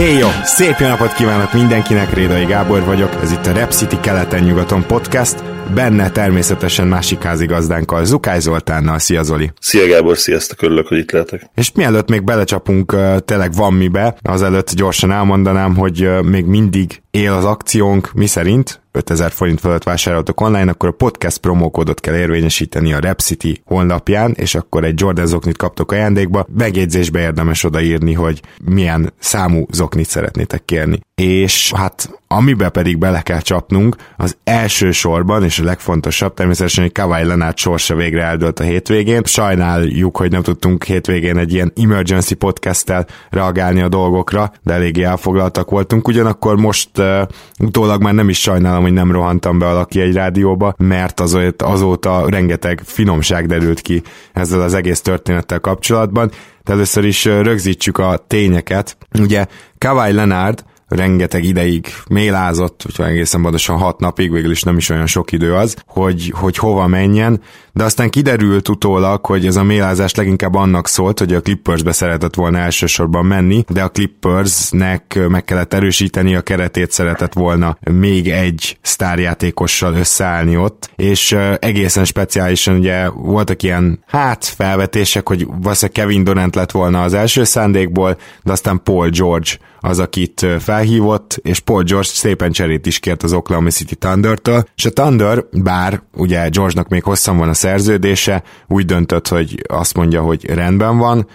Éjjó! Szép jó napot kívánok mindenkinek, Rédai Gábor vagyok, ez itt a Rep City keleten-nyugaton podcast, benne természetesen másik házigazdánkkal, Zukály Zoltánnal. Szia Zoli! Szia Gábor, sziasztok, örülök, hogy itt lehetek. És mielőtt még belecsapunk, tényleg van mibe, azelőtt gyorsan elmondanám, hogy még mindig él az akciónk, mi szerint 5000 forint fölött vásároltok online, akkor a podcast promókódot kell érvényesíteni a Repcity honlapján, és akkor egy Jordan zoknit kaptok ajándékba. Megjegyzésbe érdemes odaírni, hogy milyen számú zoknit szeretnétek kérni. És hát amibe pedig bele kell csapnunk, az első sorban, és a legfontosabb természetesen, hogy Kawhi Leonard sorsa végre eldőlt a hétvégén. Sajnáljuk, hogy nem tudtunk hétvégén egy ilyen emergency podcasttel reagálni a dolgokra, de eléggé elfoglaltak voltunk. Ugyanakkor most uh, utólag már nem is sajnálom, hogy nem rohantam be alaki egy rádióba, mert azóta, azóta rengeteg finomság derült ki ezzel az egész történettel kapcsolatban. De először is rögzítsük a tényeket. Ugye Kawhi Leonard rengeteg ideig mélázott, vagy egészen pontosan hat napig, végül is nem is olyan sok idő az, hogy, hogy hova menjen, de aztán kiderült utólag, hogy ez a mélázás leginkább annak szólt, hogy a Clippersbe szeretett volna elsősorban menni, de a Clippersnek meg kellett erősíteni a keretét, szeretett volna még egy sztárjátékossal összeállni ott, és egészen speciálisan ugye voltak ilyen hát felvetések, hogy valószínűleg Kevin Durant lett volna az első szándékból, de aztán Paul George az, akit felhívott, és Paul George szépen cserét is kért az Oklahoma City Thunder-től, és a Thunder, bár ugye George-nak még hosszan van a szerződése, úgy döntött, hogy azt mondja, hogy rendben van,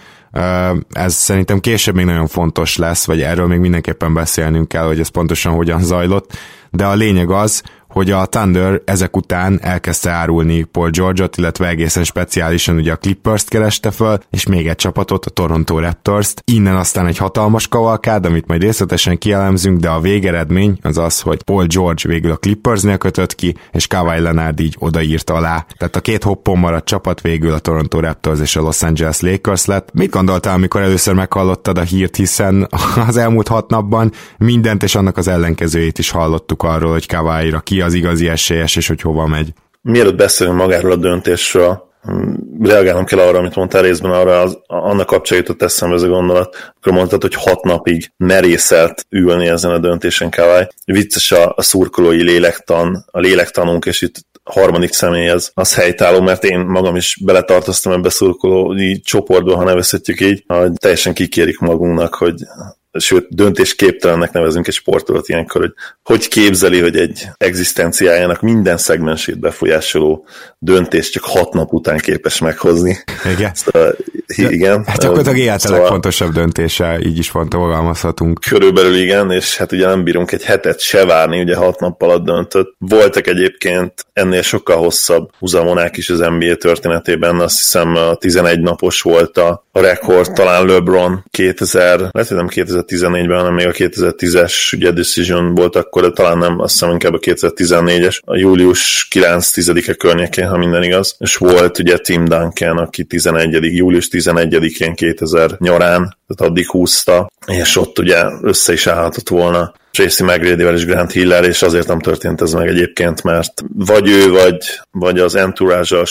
ez szerintem később még nagyon fontos lesz, vagy erről még mindenképpen beszélnünk kell, hogy ez pontosan hogyan zajlott, de a lényeg az, hogy a Thunder ezek után elkezdte árulni Paul George-ot, illetve egészen speciálisan ugye a Clippers-t kereste föl, és még egy csapatot, a Toronto Raptors-t. Innen aztán egy hatalmas kavalkád, amit majd részletesen kielemzünk, de a végeredmény az az, hogy Paul George végül a Clippersnél kötött ki, és Kawhi Leonard így odaírta alá. Tehát a két hoppon maradt csapat végül a Toronto Raptors és a Los Angeles Lakers lett. Mit gondoltál, amikor először meghallottad a hírt, hiszen az elmúlt hat napban mindent és annak az ellenkezőjét is hallottuk arról, hogy Kawhi-ra ki az igazi esélyes, és hogy hova megy. Mielőtt beszélünk magáról a döntésről, reagálnom kell arra, amit mondtál részben, arra az, annak kapcsán jutott eszembe ez a gondolat, akkor mondtad, hogy hat napig merészelt ülni ezen a döntésen Kawai. Vicces a, a szurkolói lélektan, a lélektanunk, és itt harmadik személy az, az helytálló, mert én magam is beletartoztam ebbe szurkolói csoportba, ha nevezhetjük így, hogy teljesen kikérik magunknak, hogy sőt döntésképtelennek nevezünk egy sportolót ilyenkor, hogy hogy képzeli, hogy egy egzisztenciájának minden szegmensét befolyásoló döntést csak hat nap után képes meghozni. Igen. Szóval, igen. Hát gyakorlatilag élet szóval, a legfontosabb döntése, így is fogalmazhatunk. Körülbelül igen, és hát ugye nem bírunk egy hetet se várni, ugye hat nap alatt döntött. Voltak egyébként ennél sokkal hosszabb húzamonák is az NBA történetében, azt hiszem a 11 napos volt a rekord, talán LeBron 2000, lehet, hogy nem 2014-ben, hanem még a 2010-es ugye decision volt akkor, de talán nem, azt hiszem inkább a 2014-es, a július 9-10-e környékén, ha minden igaz, és volt ugye Tim Duncan, aki 11. július 11-én 2000 nyarán, tehát addig húzta, és ott ugye össze is állhatott volna Tracy mcgrady és Grant Hiller, és azért nem történt ez meg egyébként, mert vagy ő, vagy, vagy az entourage a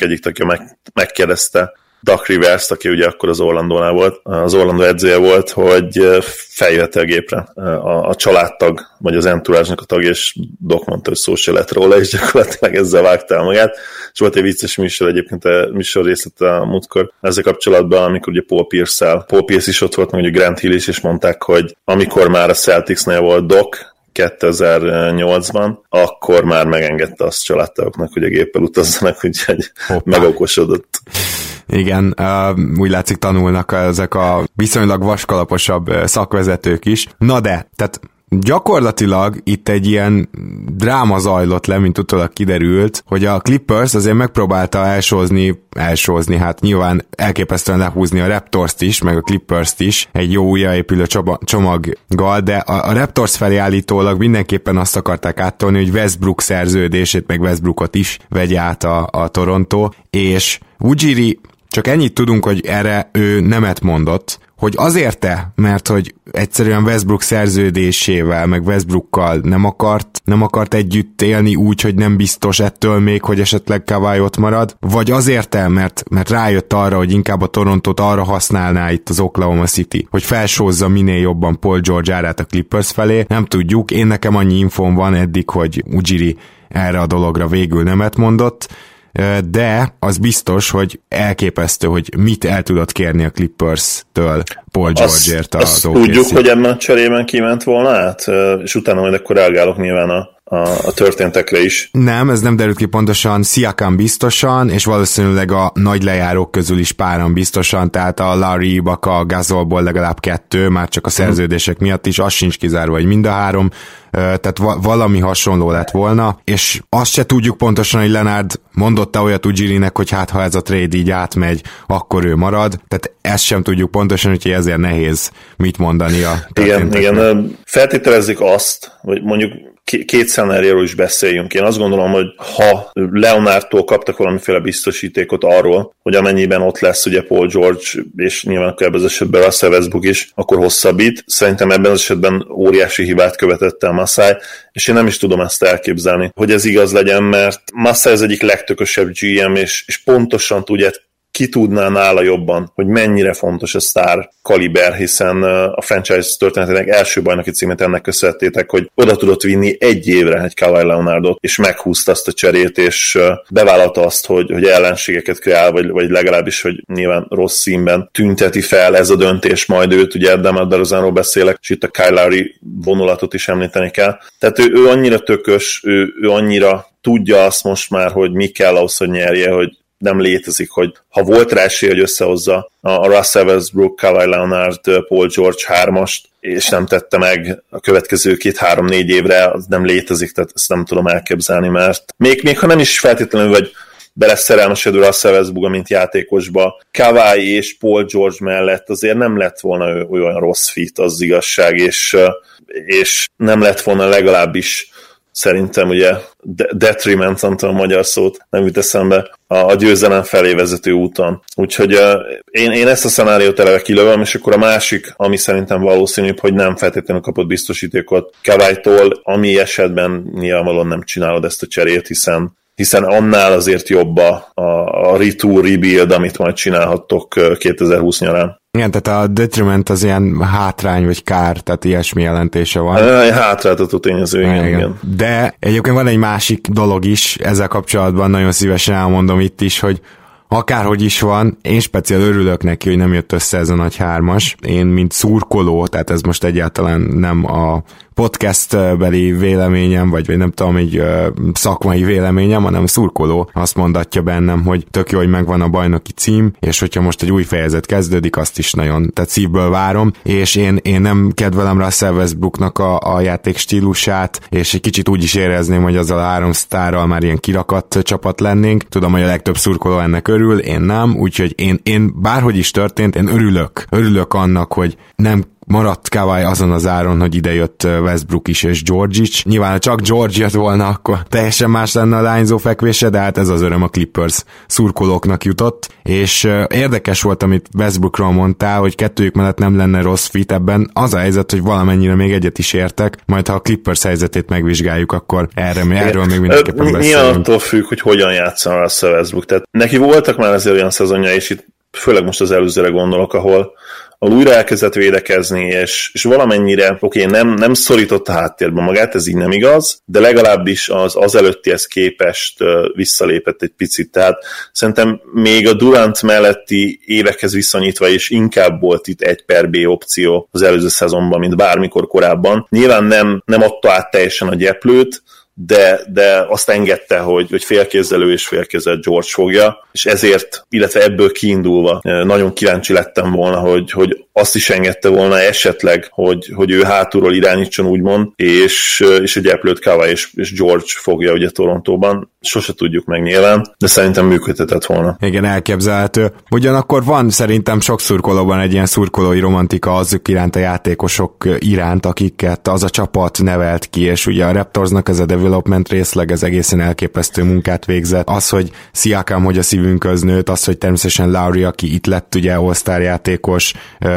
egyik tagja meg, megkérdezte Duck Rivers, aki ugye akkor az Orlandónál volt, az Orlandó edzője volt, hogy feljött a gépre a, a családtag, vagy az entourage a tag, és Doc mondta, hogy szó se lett róla, és gyakorlatilag ezzel vágta el magát. És volt egy vicces műsor egyébként a műsor részlet a múltkor ezzel kapcsolatban, amikor ugye Paul Pierce-el, Paul Pierce is ott volt, meg ugye Grant Hill is, és mondták, hogy amikor már a Celticsnél volt Doc, 2008-ban, akkor már megengedte azt családtagoknak, hogy a géppel utazzanak, úgyhogy megokosodott. Igen, úgy látszik tanulnak ezek a viszonylag vaskalaposabb szakvezetők is. Na de, tehát gyakorlatilag itt egy ilyen dráma zajlott le, mint utólag kiderült, hogy a Clippers azért megpróbálta elsózni, elsózni, hát nyilván elképesztően lehúzni a Raptors-t is, meg a Clippers-t is, egy jó újraépülő csomaggal, de a, a Raptors felé állítólag mindenképpen azt akarták áttolni, hogy Westbrook szerződését, meg Westbrookot is vegye át a, a Toronto, és Ujiri csak ennyit tudunk, hogy erre ő nemet mondott, hogy azért-e, mert hogy egyszerűen Westbrook szerződésével, meg Westbrookkal nem akart, nem akart együtt élni úgy, hogy nem biztos ettől még, hogy esetleg Kawhi ott marad, vagy azért-e, mert, mert rájött arra, hogy inkább a Torontót arra használná itt az Oklahoma City, hogy felsózza minél jobban Paul George árát a Clippers felé, nem tudjuk, én nekem annyi infom van eddig, hogy Ujiri erre a dologra végül nemet mondott, de az biztos, hogy elképesztő, hogy mit el tudott kérni a Clippers-től Paul George-ért az, az tudjuk, hogy ebben a cserében kiment volna át, és utána majd akkor reagálok nyilván a a, a történtekre is. Nem, ez nem derült ki pontosan, Siakam biztosan, és valószínűleg a nagy lejárók közül is páran biztosan, tehát a Larry Ibaka, a Gazolból legalább kettő, már csak a mhm. szerződések miatt is, az sincs kizárva, hogy mind a három, tehát valami hasonló lett volna, és azt se tudjuk pontosan, hogy Lenard mondotta olyat Ujirinek, hogy hát ha ez a trade így átmegy, akkor ő marad, tehát ezt sem tudjuk pontosan, úgyhogy ezért nehéz mit mondani a Igen, igen, feltételezik azt, hogy mondjuk két szenárióról is beszéljünk. Én azt gondolom, hogy ha Leonardtól kaptak valamiféle biztosítékot arról, hogy amennyiben ott lesz ugye Paul George, és nyilván akkor ebben az esetben Russell Westbrook is, akkor hosszabbít. Szerintem ebben az esetben óriási hibát követett el Masai, és én nem is tudom ezt elképzelni, hogy ez igaz legyen, mert Masai az egyik legtökösebb GM, és, és pontosan tudja ki tudná nála jobban, hogy mennyire fontos a sztár kaliber, hiszen a franchise történetének első bajnoki címet ennek köszönhettétek, hogy oda tudott vinni egy évre egy Kawhi Leonardot, és meghúzta azt a cserét, és bevállalta azt, hogy, hogy ellenségeket kreál, vagy, vagy legalábbis, hogy nyilván rossz színben tünteti fel ez a döntés majd őt, ugye Demar Derozanról beszélek, és itt a Kyle vonulatot is említeni kell. Tehát ő, ő annyira tökös, ő, ő annyira tudja azt most már, hogy mi kell ahhoz, hogy nyerje, hogy nem létezik, hogy ha volt rá esély, hogy összehozza a Russell Westbrook, Kawhi Leonard, Paul George hármast, és nem tette meg a következő két-három-négy évre, az nem létezik, tehát ezt nem tudom elképzelni, mert még, még ha nem is feltétlenül vagy beleszerelmesedő Russell Westbrook, mint játékosba, Kawhi és Paul George mellett azért nem lett volna olyan rossz fit, az igazság, és, és nem lett volna legalábbis szerintem ugye detriment, nem tudom a magyar szót, nem jut eszembe, a győzelem felé vezető úton. Úgyhogy uh, én, én ezt a szenáriót eleve kilövöm, és akkor a másik, ami szerintem valószínűbb, hogy nem feltétlenül kapott biztosítékot Keválytól, ami esetben nyilvánvalóan nem csinálod ezt a cserét, hiszen hiszen annál azért jobb a, a, a retool rebuild, amit majd csinálhattok 2020 nyarán. Igen, tehát a detriment az ilyen hátrány vagy kár, tehát ilyesmi jelentése van. Hátráltató tényező, igen, igen, igen. De egyébként van egy másik dolog is ezzel kapcsolatban, nagyon szívesen elmondom itt is, hogy akárhogy is van, én speciál örülök neki, hogy nem jött össze ez a nagy hármas. Én, mint szurkoló, tehát ez most egyáltalán nem a podcastbeli véleményem, vagy, vagy nem tudom, egy szakmai véleményem, hanem szurkoló azt mondatja bennem, hogy tök jó, hogy megvan a bajnoki cím, és hogyha most egy új fejezet kezdődik, azt is nagyon, tehát szívből várom, és én, én nem kedvelem Russell Westbrooknak a, a játék stílusát, és egy kicsit úgy is érezném, hogy azzal a három sztárral már ilyen kirakat csapat lennénk. Tudom, hogy a legtöbb szurkoló ennek örül, én nem, úgyhogy én, én bárhogy is történt, én örülök. Örülök annak, hogy nem maradt Kawai azon az áron, hogy ide jött Westbrook is és George is. Nyilván, ha csak George jött volna, akkor teljesen más lenne a lányzó fekvése, de hát ez az öröm a Clippers szurkolóknak jutott. És érdekes volt, amit Westbrookról mondtál, hogy kettőjük mellett nem lenne rossz fit ebben. Az a helyzet, hogy valamennyire még egyet is értek, majd ha a Clippers helyzetét megvizsgáljuk, akkor erre, erről még mindenképpen beszélünk. Milyen attól függ, hogy hogyan játszan a Westbrook. Tehát neki voltak már azért olyan szezonja, és itt főleg most az előzőre gondolok, ahol ahol újra elkezdett védekezni, és, és valamennyire, oké, okay, nem, nem szorította háttérbe magát, ez így nem igaz, de legalábbis az, az előttihez képest visszalépett egy picit. Tehát szerintem még a Durant melletti évekhez viszonyítva is inkább volt itt egy per B opció az előző szezonban, mint bármikor korábban. Nyilván nem, nem adta át teljesen a gyeplőt, de, de azt engedte, hogy, hogy félkézzelő és félkézzel George fogja, és ezért, illetve ebből kiindulva nagyon kíváncsi lettem volna, hogy, hogy azt is engedte volna esetleg, hogy, hogy ő hátulról irányítson úgymond, és, és egy eplőt Kava és, és George fogja ugye Torontóban. Sose tudjuk meg nyilván, de szerintem működhetett volna. Igen, elképzelhető. Ugyanakkor van szerintem sok szurkolóban egy ilyen szurkolói romantika azok iránt a játékosok iránt, akiket az a csapat nevelt ki, és ugye a Raptorsnak ez a development részleg, ez egészen elképesztő munkát végzett. Az, hogy Siakam, hogy a szívünk nőtt, az, hogy természetesen Lauri, aki itt lett ugye all játékos,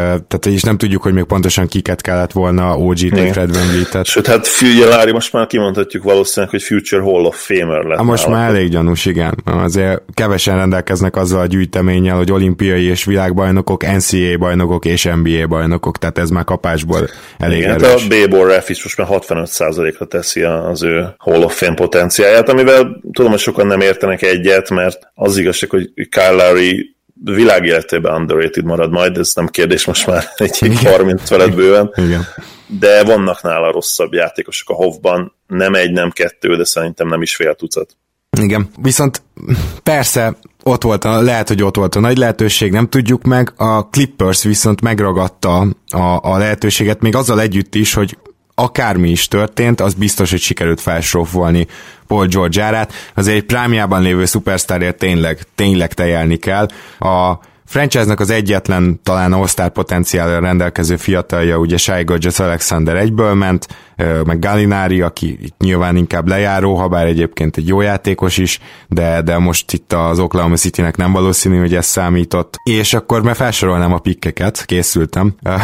tehát is nem tudjuk, hogy még pontosan kiket kellett volna OG-t Fred Van Sőt, hát Figyelj, Lauri most már kimondhatjuk valószínűleg, hogy Future Hall of Famer lett. most már elég gyanús, igen. Azért kevesen rendelkeznek azzal a gyűjteménnyel, hogy olimpiai és világbajnokok, NCAA bajnokok és NBA bajnokok, tehát ez már kapásból elég igen, erős. Hát a B-ball ref is most már 65%-ra teszi az ő Hall of Fame potenciáját, amivel tudom, hogy sokan nem értenek egyet, mert az igazság, hogy Kyle Lowry világéletében underrated marad majd, ez nem kérdés most már egy 30 felett bőven. Igen. De vannak nála rosszabb játékosok a Hofban, nem egy, nem kettő, de szerintem nem is fél tucat. Igen, viszont persze ott volt a, lehet, hogy ott volt a nagy lehetőség, nem tudjuk meg, a Clippers viszont megragadta a, a lehetőséget, még azzal együtt is, hogy akármi is történt, az biztos, hogy sikerült felsrófolni Paul George árát. Azért egy prámiában lévő szupersztárért tényleg, tényleg tejelni kell. A franchise-nak az egyetlen talán all potenciállal rendelkező fiatalja, ugye Shai Gilgeous Alexander egyből ment, meg Gallinari, aki itt nyilván inkább lejáró, ha bár egyébként egy jó játékos is, de, de most itt az Oklahoma City-nek nem valószínű, hogy ez számított. És akkor már felsorolnám a pikkeket, készültem.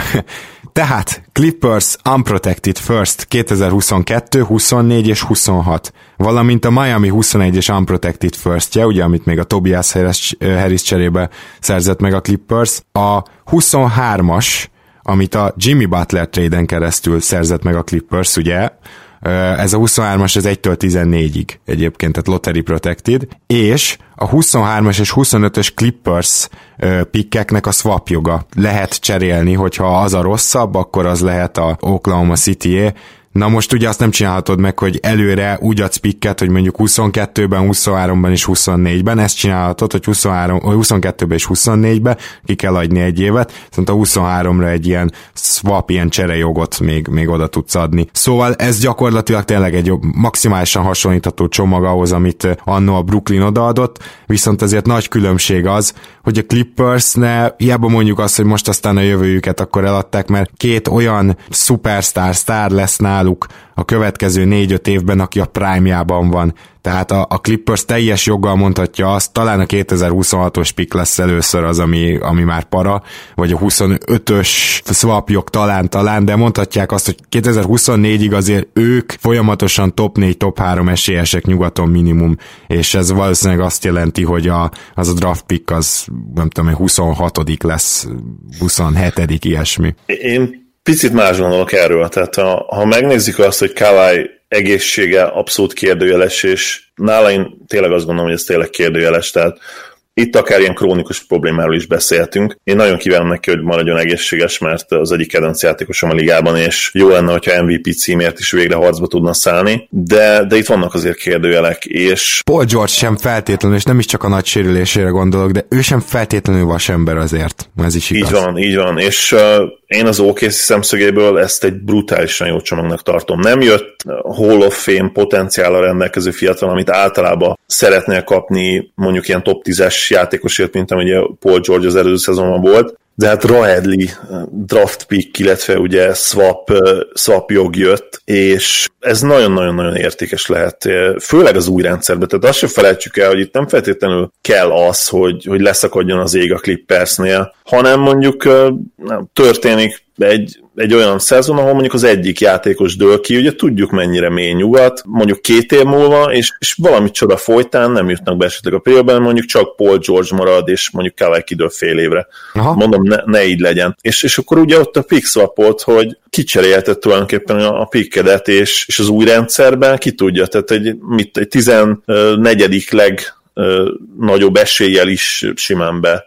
Tehát Clippers Unprotected First 2022, 24 és 26, valamint a Miami 21 és Unprotected Firstje, ugye, amit még a Tobias Harris, Harris cserébe szerzett meg a Clippers, a 23-as, amit a Jimmy Butler trade keresztül szerzett meg a Clippers, ugye, ez a 23-as az 1-től 14-ig egyébként, tehát lottery protected, és a 23-as és 25-ös Clippers pikkeknek a swap joga lehet cserélni, hogyha az a rosszabb, akkor az lehet a Oklahoma City-é, Na most ugye azt nem csinálhatod meg, hogy előre úgy adsz pikket, hogy mondjuk 22-ben, 23-ban és 24-ben, ezt csinálhatod, hogy 23, 22-ben és 24-ben ki kell adni egy évet, viszont a 23-ra egy ilyen swap, ilyen cserejogot még, még oda tudsz adni. Szóval ez gyakorlatilag tényleg egy maximálisan hasonlítható csomag ahhoz, amit annó a Brooklyn odaadott, viszont azért nagy különbség az, hogy a Clippers ne, hiába mondjuk azt, hogy most aztán a jövőjüket akkor eladták, mert két olyan superstar sztár lesz náluk a következő négy-öt évben, aki a prime-jában van. Tehát a, a Clippers teljes joggal mondhatja azt, talán a 2026-os pick lesz először az, ami, ami már para, vagy a 25-ös swap jog talán, talán, de mondhatják azt, hogy 2024-ig azért ők folyamatosan top 4, top 3 esélyesek nyugaton minimum, és ez valószínűleg azt jelenti, hogy a, az a draft pick az nem tudom, 26 lesz, 27 ilyesmi. Én picit más gondolok erről. Tehát ha, ha megnézzük azt, hogy Kawai egészsége abszolút kérdőjeles, és nála én tényleg azt gondolom, hogy ez tényleg kérdőjeles, tehát itt akár ilyen krónikus problémáról is beszélhetünk. Én nagyon kívánom neki, hogy maradjon egészséges, mert az egyik kedvenc játékosom a ligában, és jó lenne, hogyha MVP címért is végre harcba tudna szállni, de, de itt vannak azért kérdőjelek, és... Paul George sem feltétlenül, és nem is csak a nagy sérülésére gondolok, de ő sem feltétlenül vasember azért. Ez is igaz. Így van, így van, és uh, én az OKC szemszögéből ezt egy brutálisan jó csomagnak tartom. Nem jött Hall of Fame potenciállal rendelkező fiatal, amit általában szeretnél kapni mondjuk ilyen top 10-es játékosért, mint amilyen Paul George az előző szezonban volt, de hát Raedli draft pick, illetve ugye swap, swap jog jött, és ez nagyon-nagyon-nagyon értékes lehet, főleg az új rendszerben. Tehát azt sem felejtsük el, hogy itt nem feltétlenül kell az, hogy, hogy leszakadjon az ég a Clippersnél, hanem mondjuk nem, történik egy, egy olyan szezon, ahol mondjuk az egyik játékos dől ki, ugye tudjuk mennyire mély nyugat, mondjuk két év múlva, és, és valami csoda folytán nem jutnak be esetleg a play mondjuk csak Paul George marad, és mondjuk Kawhi kidől fél évre. Aha. Mondom, ne, ne, így legyen. És, és akkor ugye ott a pick swapot, hogy kicserélhetett tulajdonképpen a, a pickedet, és, és az új rendszerben ki tudja, tehát egy, mit, egy 14. leg nagyobb eséllyel is simán be,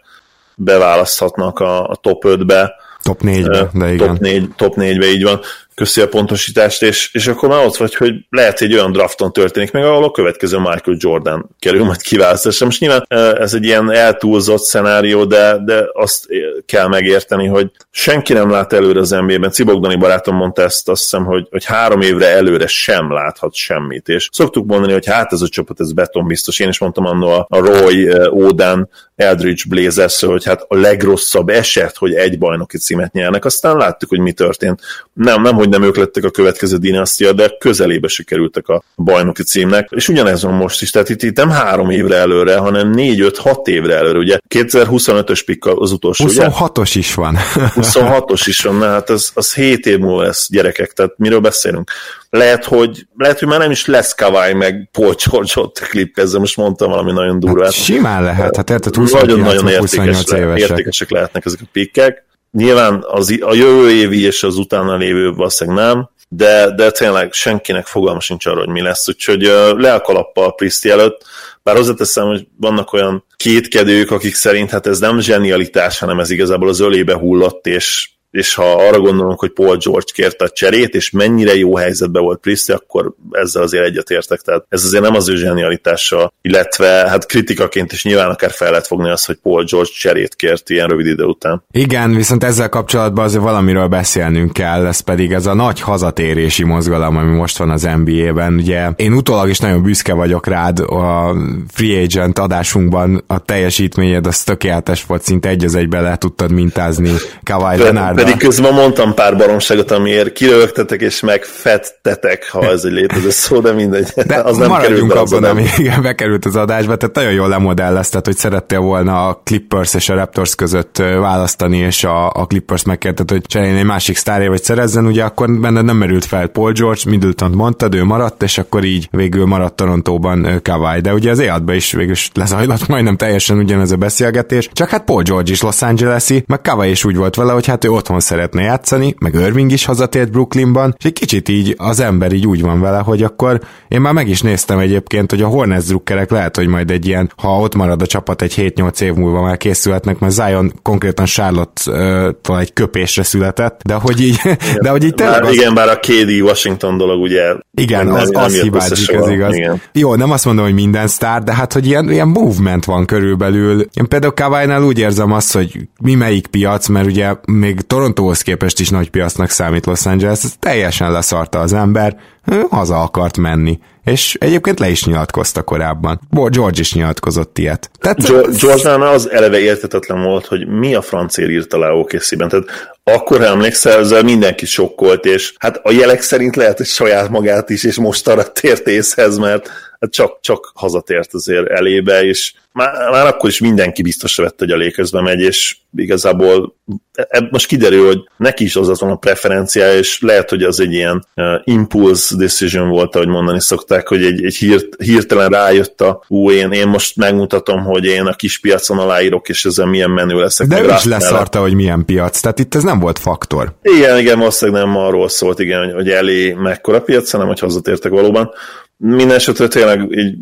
beválaszthatnak a, a top 5-be, Top 4-be, de igen. Top, 4, top 4-be, így van. Köszi a pontosítást, és, és akkor már ott vagy, hogy lehet, hogy egy olyan drafton történik meg, ahol a következő Michael Jordan kerül majd kiválasztásra. Most nyilván ez egy ilyen eltúlzott szenárió, de, de azt kell megérteni, hogy senki nem lát előre az NBA-ben. Cibogdani barátom mondta ezt, azt hiszem, hogy, hogy három évre előre sem láthat semmit. És szoktuk mondani, hogy hát ez a csapat, ez betonbiztos. Én is mondtam annól a, a Roy Oden Eldridge blazers hogy hát a legrosszabb eset, hogy egy bajnoki címet nyernek. Aztán láttuk, hogy mi történt. Nem, nem, hogy nem ők lettek a következő dinasztia, de közelébe sikerültek a bajnoki címnek. És ugyanez van most is, tehát itt, itt nem három évre előre, hanem négy, öt, hat évre előre. Ugye 2025-ös pikk az utolsó, 26-os is van. 26-os is van, na hát az, az 7 év múlva lesz gyerekek, tehát miről beszélünk? lehet, hogy, lehet, hogy már nem is lesz Kawai meg Paul George ott a klip, ezzel most mondtam valami nagyon durvát. Hát simán lehet, hát érted, 29, nagyon, nagyon értékes, évesek. értékesek lehetnek ezek a pikkek. Nyilván az, a jövő évi és az utána lévő valószínűleg nem, de, de tényleg senkinek fogalma sincs arra, hogy mi lesz, úgyhogy le a kalappal Priszti előtt, bár hozzáteszem, hogy vannak olyan kétkedők, akik szerint hát ez nem zsenialitás, hanem ez igazából az ölébe hullott, és és ha arra gondolunk, hogy Paul George kérte a cserét, és mennyire jó helyzetben volt Priestley, akkor ezzel azért egyetértek. Tehát ez azért nem az ő zsenialitása, illetve hát kritikaként is nyilván akár fel lehet fogni azt, hogy Paul George cserét kért ilyen rövid idő után. Igen, viszont ezzel kapcsolatban azért valamiről beszélnünk kell, ez pedig ez a nagy hazatérési mozgalom, ami most van az NBA-ben. Ugye én utólag is nagyon büszke vagyok rád, a free agent adásunkban a teljesítményed az tökéletes volt, szinte egy az egybe le tudtad mintázni Kawhi Leonard pedig közben mondtam pár baromságot, amiért kirögtetek és megfettetek, ha ez egy létező szó, de mindegy. De az nem került abban, ami igen, bekerült az adásba, tehát nagyon jól lemodellezted, hogy szerettél volna a Clippers és a Raptors között választani, és a, a Clippers megkérted, hogy cserélni egy másik sztárja, vagy szerezzen, ugye akkor benne nem merült fel Paul George, middleton mondtad, ő maradt, és akkor így végül maradt Torontóban Kawai, de ugye az éjadban is végül lezajlott majdnem teljesen ugyanez a beszélgetés, csak hát Paul George is Los Angeles-i, meg Kawai is úgy volt vele, hogy hát ő ott otthon szeretne játszani, meg Irving is hazatért Brooklynban, és egy kicsit így az ember így úgy van vele, hogy akkor én már meg is néztem egyébként, hogy a Hornets drukkerek lehet, hogy majd egy ilyen, ha ott marad a csapat egy 7-8 év múlva már készülhetnek, mert Zion konkrétan Charlotte-tól egy köpésre született, de hogy így, de hogy így tényleg az... Igen, bár a KD Washington dolog ugye igen, az, az, az hibázik, ez igaz. Igen. Jó, nem azt mondom, hogy minden sztár, de hát, hogy ilyen, ilyen movement van körülbelül. Én például kawai úgy érzem azt, hogy mi melyik piac, mert ugye még Torontóhoz képest is nagy piacnak számít Los Angeles, ez teljesen leszarta az ember, ő haza akart menni. És egyébként le is nyilatkozta korábban. George is nyilatkozott ilyet. Tehát... George az eleve értetetlen volt, hogy mi a francér írta le OKC-ben. Tehát akkor emlékszel, ezzel mindenki sokkolt, és hát a jelek szerint lehet, hogy saját magát is, és most arra tért észhez, mert hát csak, csak hazatért azért elébe, és már, már akkor is mindenki biztosra vette, hogy a lékezbe megy, és igazából e, most kiderül, hogy neki is az van a preferenciája, és lehet, hogy az egy ilyen uh, impulse decision volt, ahogy mondani szokták, hogy egy, egy hírt, hirtelen rájött a ú, én, én most megmutatom, hogy én a kis piacon aláírok, és ezen milyen menő leszek. De ő is leszarta, hogy milyen piac, tehát itt ez nem volt faktor. Igen, igen, valószínűleg nem arról szólt, igen, hogy, hogy elé mekkora piac, hanem hogy hazatértek valóban. Minden esetre tényleg így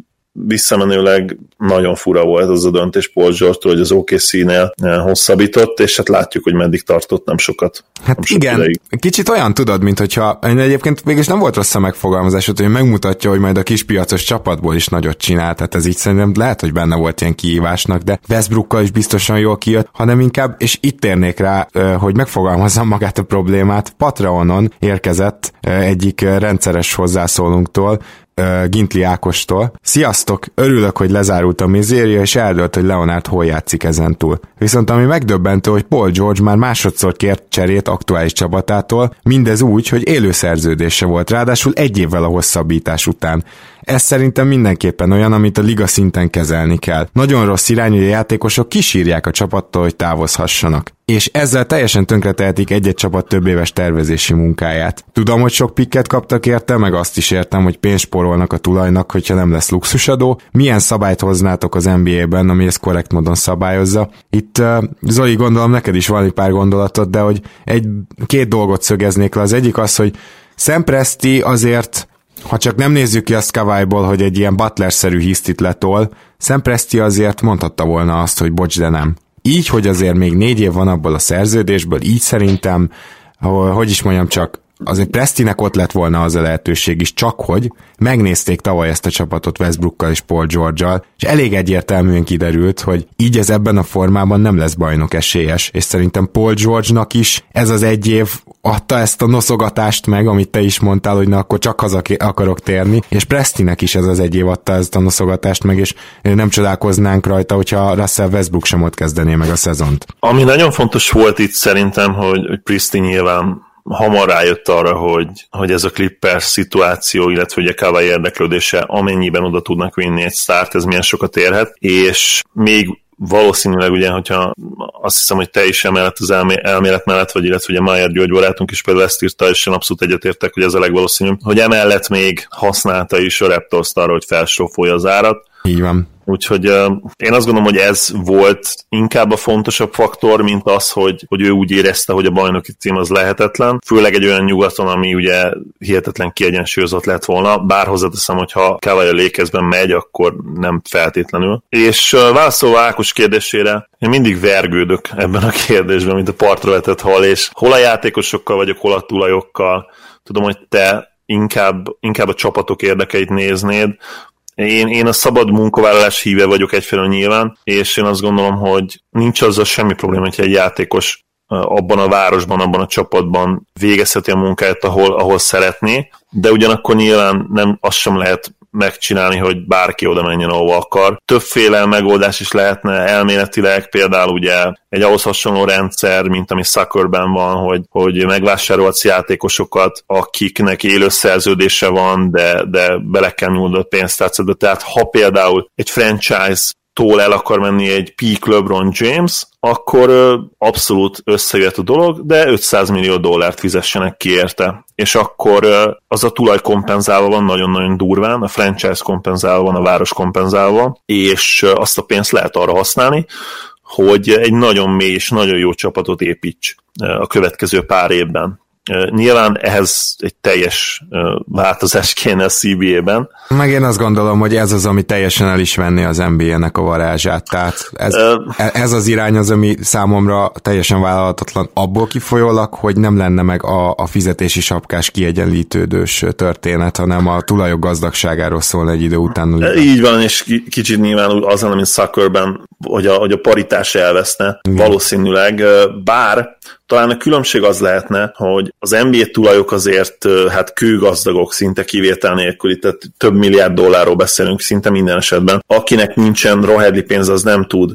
visszamenőleg nagyon fura volt az a döntés Paul george hogy az OKC-nél eh, hosszabbított, és hát látjuk, hogy meddig tartott, nem sokat. Hát nem igen, ideig. kicsit olyan tudod, mint hogyha egyébként mégis nem volt rossz a megfogalmazás, hogy megmutatja, hogy majd a kispiacos csapatból is nagyot csinál, tehát ez így szerintem lehet, hogy benne volt ilyen kihívásnak, de Westbrookkal is biztosan jól kijött, hanem inkább, és itt térnék rá, eh, hogy megfogalmazzam magát a problémát, Patreonon érkezett eh, egyik rendszeres hozzászólunktól, Gintli Ákostól. Sziasztok! Örülök, hogy lezárult a mizéria, és eldölt, hogy Leonard hol játszik ezentúl. Viszont ami megdöbbentő, hogy Paul George már másodszor kért cserét aktuális csapatától, mindez úgy, hogy élő szerződése volt, ráadásul egy évvel a hosszabbítás után. Ez szerintem mindenképpen olyan, amit a liga szinten kezelni kell. Nagyon rossz irány, hogy a játékosok kisírják a csapattól, hogy távozhassanak. És ezzel teljesen tönkretehetik egy-egy csapat több éves tervezési munkáját. Tudom, hogy sok pikket kaptak érte, meg azt is értem, hogy pénzt spórolnak a tulajnak, hogyha nem lesz luxusadó. Milyen szabályt hoznátok az NBA-ben, ami ezt korrekt módon szabályozza? Itt uh, Zoli, gondolom neked is van egy pár gondolatod, de hogy egy két dolgot szögeznék le. Az egyik az, hogy Szempreszti azért ha csak nem nézzük ki azt Kawaiból, hogy egy ilyen Butler-szerű hisztit letol, Szempreszti azért mondhatta volna azt, hogy bocs, de nem. Így, hogy azért még négy év van abból a szerződésből, így szerintem, hogy is mondjam csak, azért Prestinek ott lett volna az a lehetőség is, csak hogy megnézték tavaly ezt a csapatot Westbrookkal és Paul george és elég egyértelműen kiderült, hogy így ez ebben a formában nem lesz bajnok esélyes, és szerintem Paul George-nak is ez az egy év adta ezt a noszogatást meg, amit te is mondtál, hogy na akkor csak haza akarok térni, és Prestinek is ez az egy év adta ezt a noszogatást meg, és nem csodálkoznánk rajta, hogyha Russell Westbrook sem ott kezdené meg a szezont. Ami nagyon fontos volt itt szerintem, hogy, hogy Presti nyilván hamar rájött arra, hogy, hogy ez a Clippers szituáció, illetve ugye Kawai érdeklődése, amennyiben oda tudnak vinni egy start, ez milyen sokat érhet, és még valószínűleg ugye, hogyha azt hiszem, hogy te is emellett az elmélet mellett, vagy illetve ugye Mayer György barátunk is például ezt írta, és én abszolút egyetértek, hogy ez a legvalószínűbb, hogy emellett még használta is a Raptors arra, hogy felsófolja az árat. Így van. Úgyhogy én azt gondolom, hogy ez volt inkább a fontosabb faktor, mint az, hogy, hogy ő úgy érezte, hogy a bajnoki cím az lehetetlen. Főleg egy olyan nyugaton, ami ugye hihetetlen kiegyensúlyozott lett volna, bár hozzáteszem, hogy ha a lékezben megy, akkor nem feltétlenül. És uh, válaszolva Ákos kérdésére, én mindig vergődök ebben a kérdésben, mint a partra vetett hal, és hol a játékosokkal vagyok, hol a tulajokkal. Tudom, hogy te inkább, inkább a csapatok érdekeit néznéd, én, én a szabad munkavállalás híve vagyok egyfelől nyilván, és én azt gondolom, hogy nincs azzal semmi probléma, hogyha egy játékos abban a városban, abban a csapatban végezheti a munkáját, ahol, ahol szeretné, de ugyanakkor nyilván nem, azt sem lehet megcsinálni, hogy bárki oda menjen, ahova akar. Többféle megoldás is lehetne elméletileg, például ugye egy ahhoz hasonló rendszer, mint ami Suckerben van, hogy, hogy megvásárolsz játékosokat, akiknek élő szerződése van, de, de bele kell nyúlni a pénztárcába. Tehát ha például egy franchise tól el akar menni egy peak LeBron James, akkor abszolút összejött a dolog, de 500 millió dollárt fizessenek ki érte. És akkor az a tulaj kompenzálva van nagyon-nagyon durván, a franchise kompenzálva van, a város kompenzálva, és azt a pénzt lehet arra használni, hogy egy nagyon mély és nagyon jó csapatot építs a következő pár évben. Nyilván ehhez egy teljes változás kéne a CBA-ben. Meg én azt gondolom, hogy ez az, ami teljesen el is venni az NBA-nek a varázsát. Tehát ez, e- ez az irány az, ami számomra teljesen vállalhatatlan abból kifolyólag, hogy nem lenne meg a, a fizetési sapkás kiegyenlítődős történet, hanem a tulajok gazdagságáról szól egy idő után. Úgy. Így van, és kicsit nyilván az lenne, mint hogy a, hogy a paritás elveszne, Igen. valószínűleg, bár talán a különbség az lehetne, hogy az NBA tulajok azért hát kőgazdagok szinte kivétel nélkül, tehát több milliárd dollárról beszélünk szinte minden esetben. Akinek nincsen rohedli pénz, az nem tud,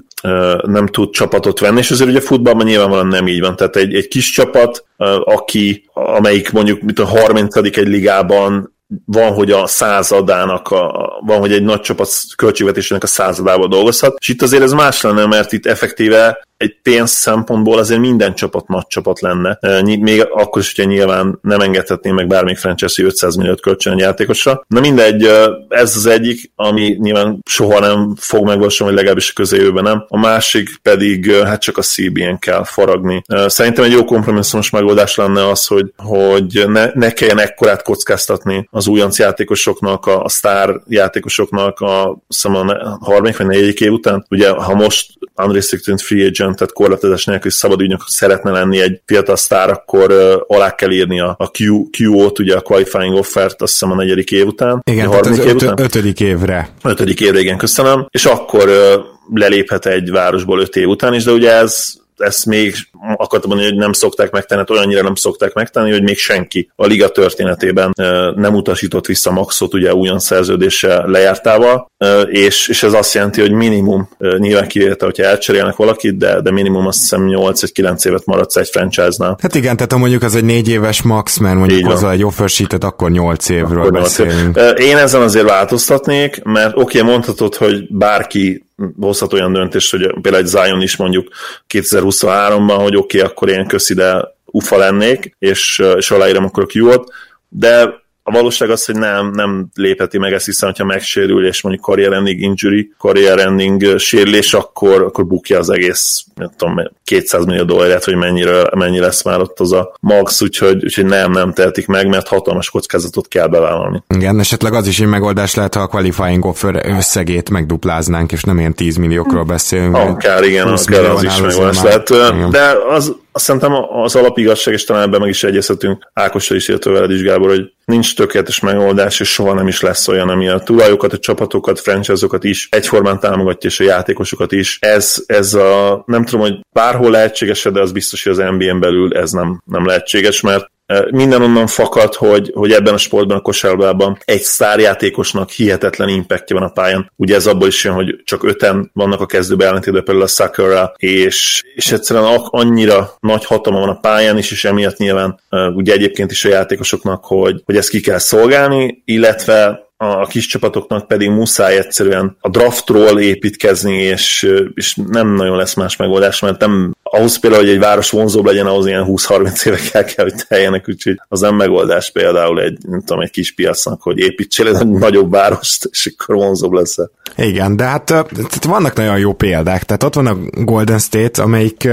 nem tud csapatot venni, és azért ugye futballban nyilvánvalóan nem így van. Tehát egy, egy kis csapat, aki, amelyik mondjuk mint a 30. egy ligában van, hogy a századának, a, van, hogy egy nagy csapat költségvetésének a századával dolgozhat, és itt azért ez más lenne, mert itt effektíve egy pénz szempontból azért minden csapat nagy csapat lenne. Még akkor is, hogyha nyilván nem engedhetné meg bármelyik franchise 500 milliót kölcsön egy játékosra. Na mindegy, ez az egyik, ami nyilván soha nem fog megvalósulni, vagy legalábbis a közeljövőben nem. A másik pedig hát csak a CBN kell faragni. Szerintem egy jó kompromisszumos megoldás lenne az, hogy, hogy ne, ne kelljen ekkorát kockáztatni az újonc játékosoknak, a, a sztár játékosoknak a, a harmadik vagy negyedik év után. Ugye, ha most unrestricted free agent Egyszerűen, tehát korlátozás nélkül szabad ügynök szeretne lenni egy fiatal sztár, akkor uh, alá kell írni a, a Q, QO-t, ugye a qualifying offert, azt hiszem a negyedik év után. Igen, a harmadik év után. ötödik évre. Ötödik évre, igen, köszönöm. És akkor uh, leléphet egy városból öt év után is, de ugye ez ezt még akartam mondani, hogy nem szokták megtenni, hát olyannyira nem szokták megtenni, hogy még senki a liga történetében nem utasított vissza Maxot ugye újon szerződése lejártával, és, és ez azt jelenti, hogy minimum, nyilván kivétel, hogyha elcserélnek valakit, de, de minimum azt hiszem 8 vagy 9 évet maradsz egy franchise-nál. Hát igen, tehát ha mondjuk az egy 4 éves max, mert mondjuk hozzá egy offer sheet akkor 8 évről akkor beszélünk. Én ezen azért változtatnék, mert oké, okay, mondhatod, hogy bárki hozhat olyan döntést, hogy például egy Zion is mondjuk 2023-ban, hogy oké, okay, akkor én köszi, de ufa lennék, és, és aláírom akkor a Q-ot, de a valóság az, hogy nem, nem lépheti meg ezt, hiszen ha megsérül, és mondjuk career ending injury, career ending sérülés, akkor, akkor bukja az egész, nem tudom, 200 millió dollárját, hogy mennyire, mennyi lesz már ott az a max, úgyhogy, úgyhogy nem, nem tehetik meg, mert hatalmas kockázatot kell bevállalni. Igen, esetleg az is egy megoldás lehet, ha a qualifying offer összegét megdupláznánk, és nem ilyen 10 milliókról beszélünk. Akár igen, akár az is megoldás lehet. De az azt szerintem az alapigazság, és talán ebben meg is egyezhetünk Ákosra is, illetve veled is, Gábor, hogy nincs tökéletes megoldás, és soha nem is lesz olyan, ami a tulajokat, a csapatokat, franchise-okat is egyformán támogatja, és a játékosokat is. Ez, ez a, nem tudom, hogy bárhol lehetséges, de az biztos, hogy az NBA-n belül ez nem, nem lehetséges, mert minden onnan fakad, hogy, hogy ebben a sportban, a kosárlabdában egy sztárjátékosnak hihetetlen impactja van a pályán. Ugye ez abból is jön, hogy csak öten vannak a kezdőbe ellentétben például a Sakura, és, és egyszerűen annyira nagy hatalma van a pályán is, és emiatt nyilván ugye egyébként is a játékosoknak, hogy, hogy ezt ki kell szolgálni, illetve a kis csapatoknak pedig muszáj egyszerűen a draftról építkezni, és, és nem nagyon lesz más megoldás, mert nem ahhoz például, hogy egy város vonzóbb legyen, ahhoz ilyen 20-30 évekkel kell, hogy teljenek, úgyhogy az nem megoldás például egy, nem tudom, egy kis piacnak, hogy építsél egy nagyobb várost, és akkor vonzóbb lesz. Igen, de hát tehát vannak nagyon jó példák, tehát ott van a Golden State, amelyik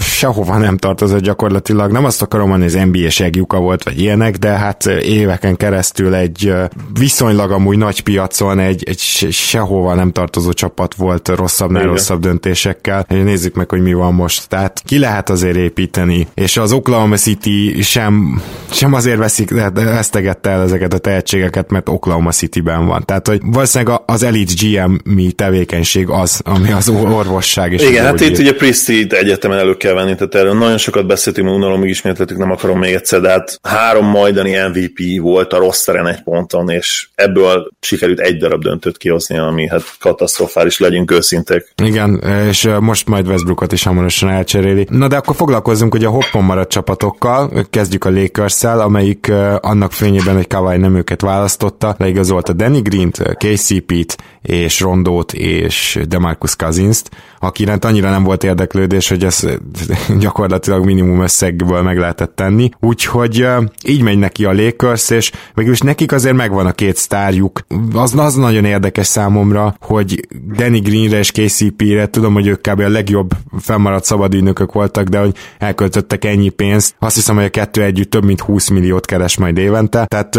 sehova nem tartozott gyakorlatilag, nem azt akarom mondani, hogy az NBA segjuka volt, vagy ilyenek, de hát éveken keresztül egy viszonylag amúgy nagy piacon egy, egy sehova nem tartozó csapat volt rosszabbnál rosszabb döntésekkel. Nézzük meg, hogy mi van most tehát ki lehet azért építeni, és az Oklahoma City sem, sem azért veszik, vesztegette el ezeket a tehetségeket, mert Oklahoma City-ben van. Tehát, hogy valószínűleg az Elite GM-mi tevékenység az, ami az orvosság. És Igen, hát itt ugye Priestley egyetemen elő kell venni, tehát erről nagyon sokat beszéltünk, unalom, még ismételtük, nem akarom még egyszer, de hát három majdani MVP volt a rosteren egy ponton, és ebből sikerült egy darab döntőt kihozni, ami hát katasztrofális, legyünk őszintek. Igen, és most majd Westbrookot is hamarosan elcseréli. Na de akkor foglalkozzunk ugye a hoppon maradt csapatokkal, kezdjük a lakers amelyik annak fényében, hogy Kawai nem őket választotta, leigazolta Danny Green-t, KCP-t és Rondót és Demarcus Cousins-t, akinek annyira nem volt érdeklődés, hogy ez gyakorlatilag minimum összegből meg lehetett tenni. Úgyhogy így megy neki a Lakers, és mégis nekik azért megvan a két sztárjuk. Az, az nagyon érdekes számomra, hogy Danny Greenre és KCP-re, tudom, hogy ők kb. a legjobb fennmaradt szabadügynökök voltak, de hogy elköltöttek ennyi pénzt. Azt hiszem, hogy a kettő együtt több mint 20 milliót keres majd évente. Tehát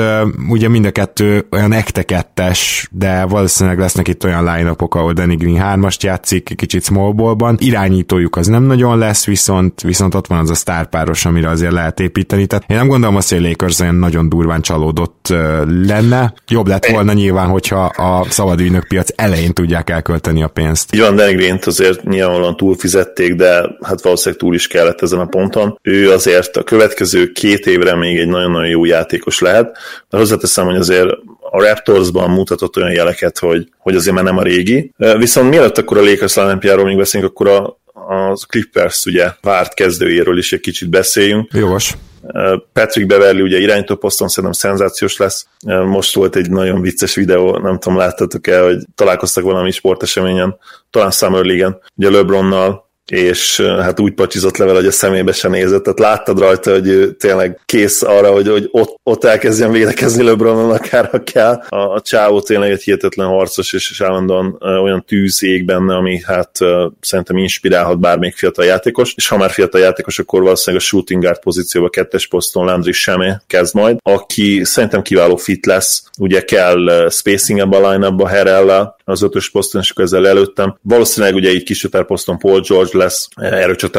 ugye mind a kettő olyan ekte de valószínűleg lesznek itt olyan line ahol Danny Green 3-ast játszik, kicsit small ballban. Irányítójuk az nem nagyon lesz, viszont, viszont ott van az a sztárpáros, amire azért lehet építeni. Tehát én nem gondolom azt, hogy a Lakers olyan nagyon durván csalódott lenne. Jobb lett volna nyilván, hogyha a szabadügynök piac elején tudják elkölteni a pénzt. Így van, Danny Green-t azért nyilvánvalóan túlfizették, de hát valószínűleg túl is kellett ezen a ponton. Ő azért a következő két évre még egy nagyon-nagyon jó játékos lehet, de hozzáteszem, hogy azért a Raptorsban mutatott olyan jeleket, hogy, hogy azért már nem a régi. Viszont mielőtt akkor a Lakers lineup még beszélünk, akkor a, a Clippers ugye várt kezdőjéről is egy kicsit beszéljünk. Jogos. Patrick Beverly ugye irányító poszton szerintem szenzációs lesz. Most volt egy nagyon vicces videó, nem tudom, láttatok-e, hogy találkoztak valami sporteseményen, talán Summer League-en, ugye LeBronnal, és hát úgy pacsizott level, hogy a szemébe sem nézett, tehát láttad rajta, hogy ő tényleg kész arra, hogy, hogy ott, ott elkezdjen védekezni LeBronon akár ha kell. A, a csávó tényleg egy hihetetlen harcos, és, és állandóan olyan tűz ég benne, ami hát szerintem inspirálhat bármelyik fiatal játékos, és ha már fiatal játékos, akkor valószínűleg a shooting guard pozícióba kettes poszton Landry Semé kezd majd, aki szerintem kiváló fit lesz, ugye kell spacing ebbe a line-upba Herrella, az ötös poszton, és ezzel előttem. Valószínűleg ugye így kis poszton Paul George lesz,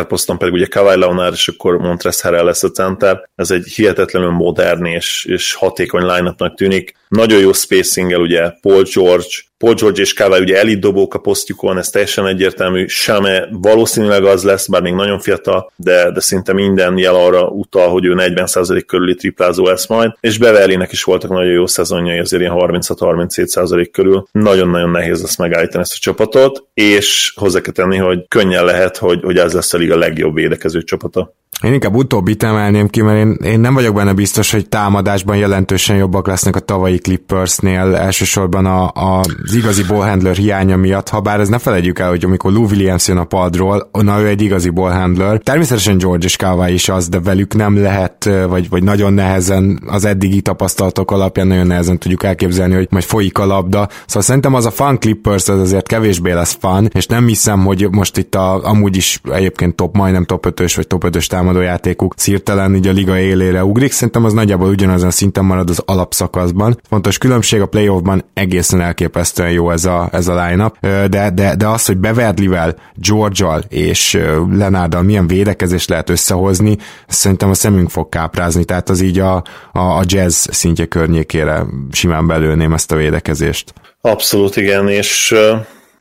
poszton pedig ugye Kawhi Leonard, és akkor Montrezl Harrell lesz a center. Ez egy hihetetlenül modern és, és hatékony line tűnik. Nagyon jó spacing ugye Paul George, Paul George és Kawhi ugye elit dobók a posztjukon, ez teljesen egyértelmű. Same valószínűleg az lesz, bár még nagyon fiatal, de, de szinte minden jel arra utal, hogy ő 40% körüli triplázó lesz majd, és Beverlynek is voltak nagyon jó szezonjai, azért ilyen 36-37% körül. Nagyon-nagyon nehéz lesz megállítani ezt a csapatot, és hozzá kell tenni, hogy könnyen lehet, hogy, hogy ez lesz a legjobb védekező csapata. Én inkább utóbbit emelném ki, mert én, én nem vagyok benne biztos, hogy támadásban jelentősen jobbak lesznek a tavalyi Clippersnél, elsősorban a, a, az igazi ballhandler hiánya miatt, ha bár ez ne felejtjük el, hogy amikor Lou Williams jön a padról, na ő egy igazi ballhandler. Természetesen George és Kawhi is az, de velük nem lehet, vagy, vagy nagyon nehezen az eddigi tapasztalatok alapján nagyon nehezen tudjuk elképzelni, hogy majd folyik a labda. Szóval szerintem az a fan Clippers az azért kevésbé lesz fan, és nem hiszem, hogy most itt a, amúgy is egyébként top, majdnem top 5-ös vagy top 5-ös támadójátékuk szírtelen így a liga élére ugrik. Szerintem az nagyjából ugyanazon szinten marad az alapszakaszban. Fontos különbség a playoffban egészen elképesztően jó ez a, ez a line de, de, de az, hogy Beverlyvel, George-al és Lenárdal milyen védekezés lehet összehozni, szerintem a szemünk fog káprázni, tehát az így a, a, a jazz szintje környékére simán belőném ezt a védekezést. Abszolút igen, és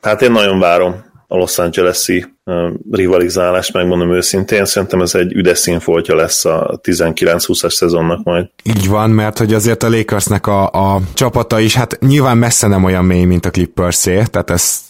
hát én nagyon várom a Los Angeles-i rivalizálás, megmondom őszintén. Szerintem ez egy üdes színfoltja lesz a 19-20-as szezonnak majd. Így van, mert hogy azért a Lakersnek a, a csapata is, hát nyilván messze nem olyan mély, mint a clippers tehát ezt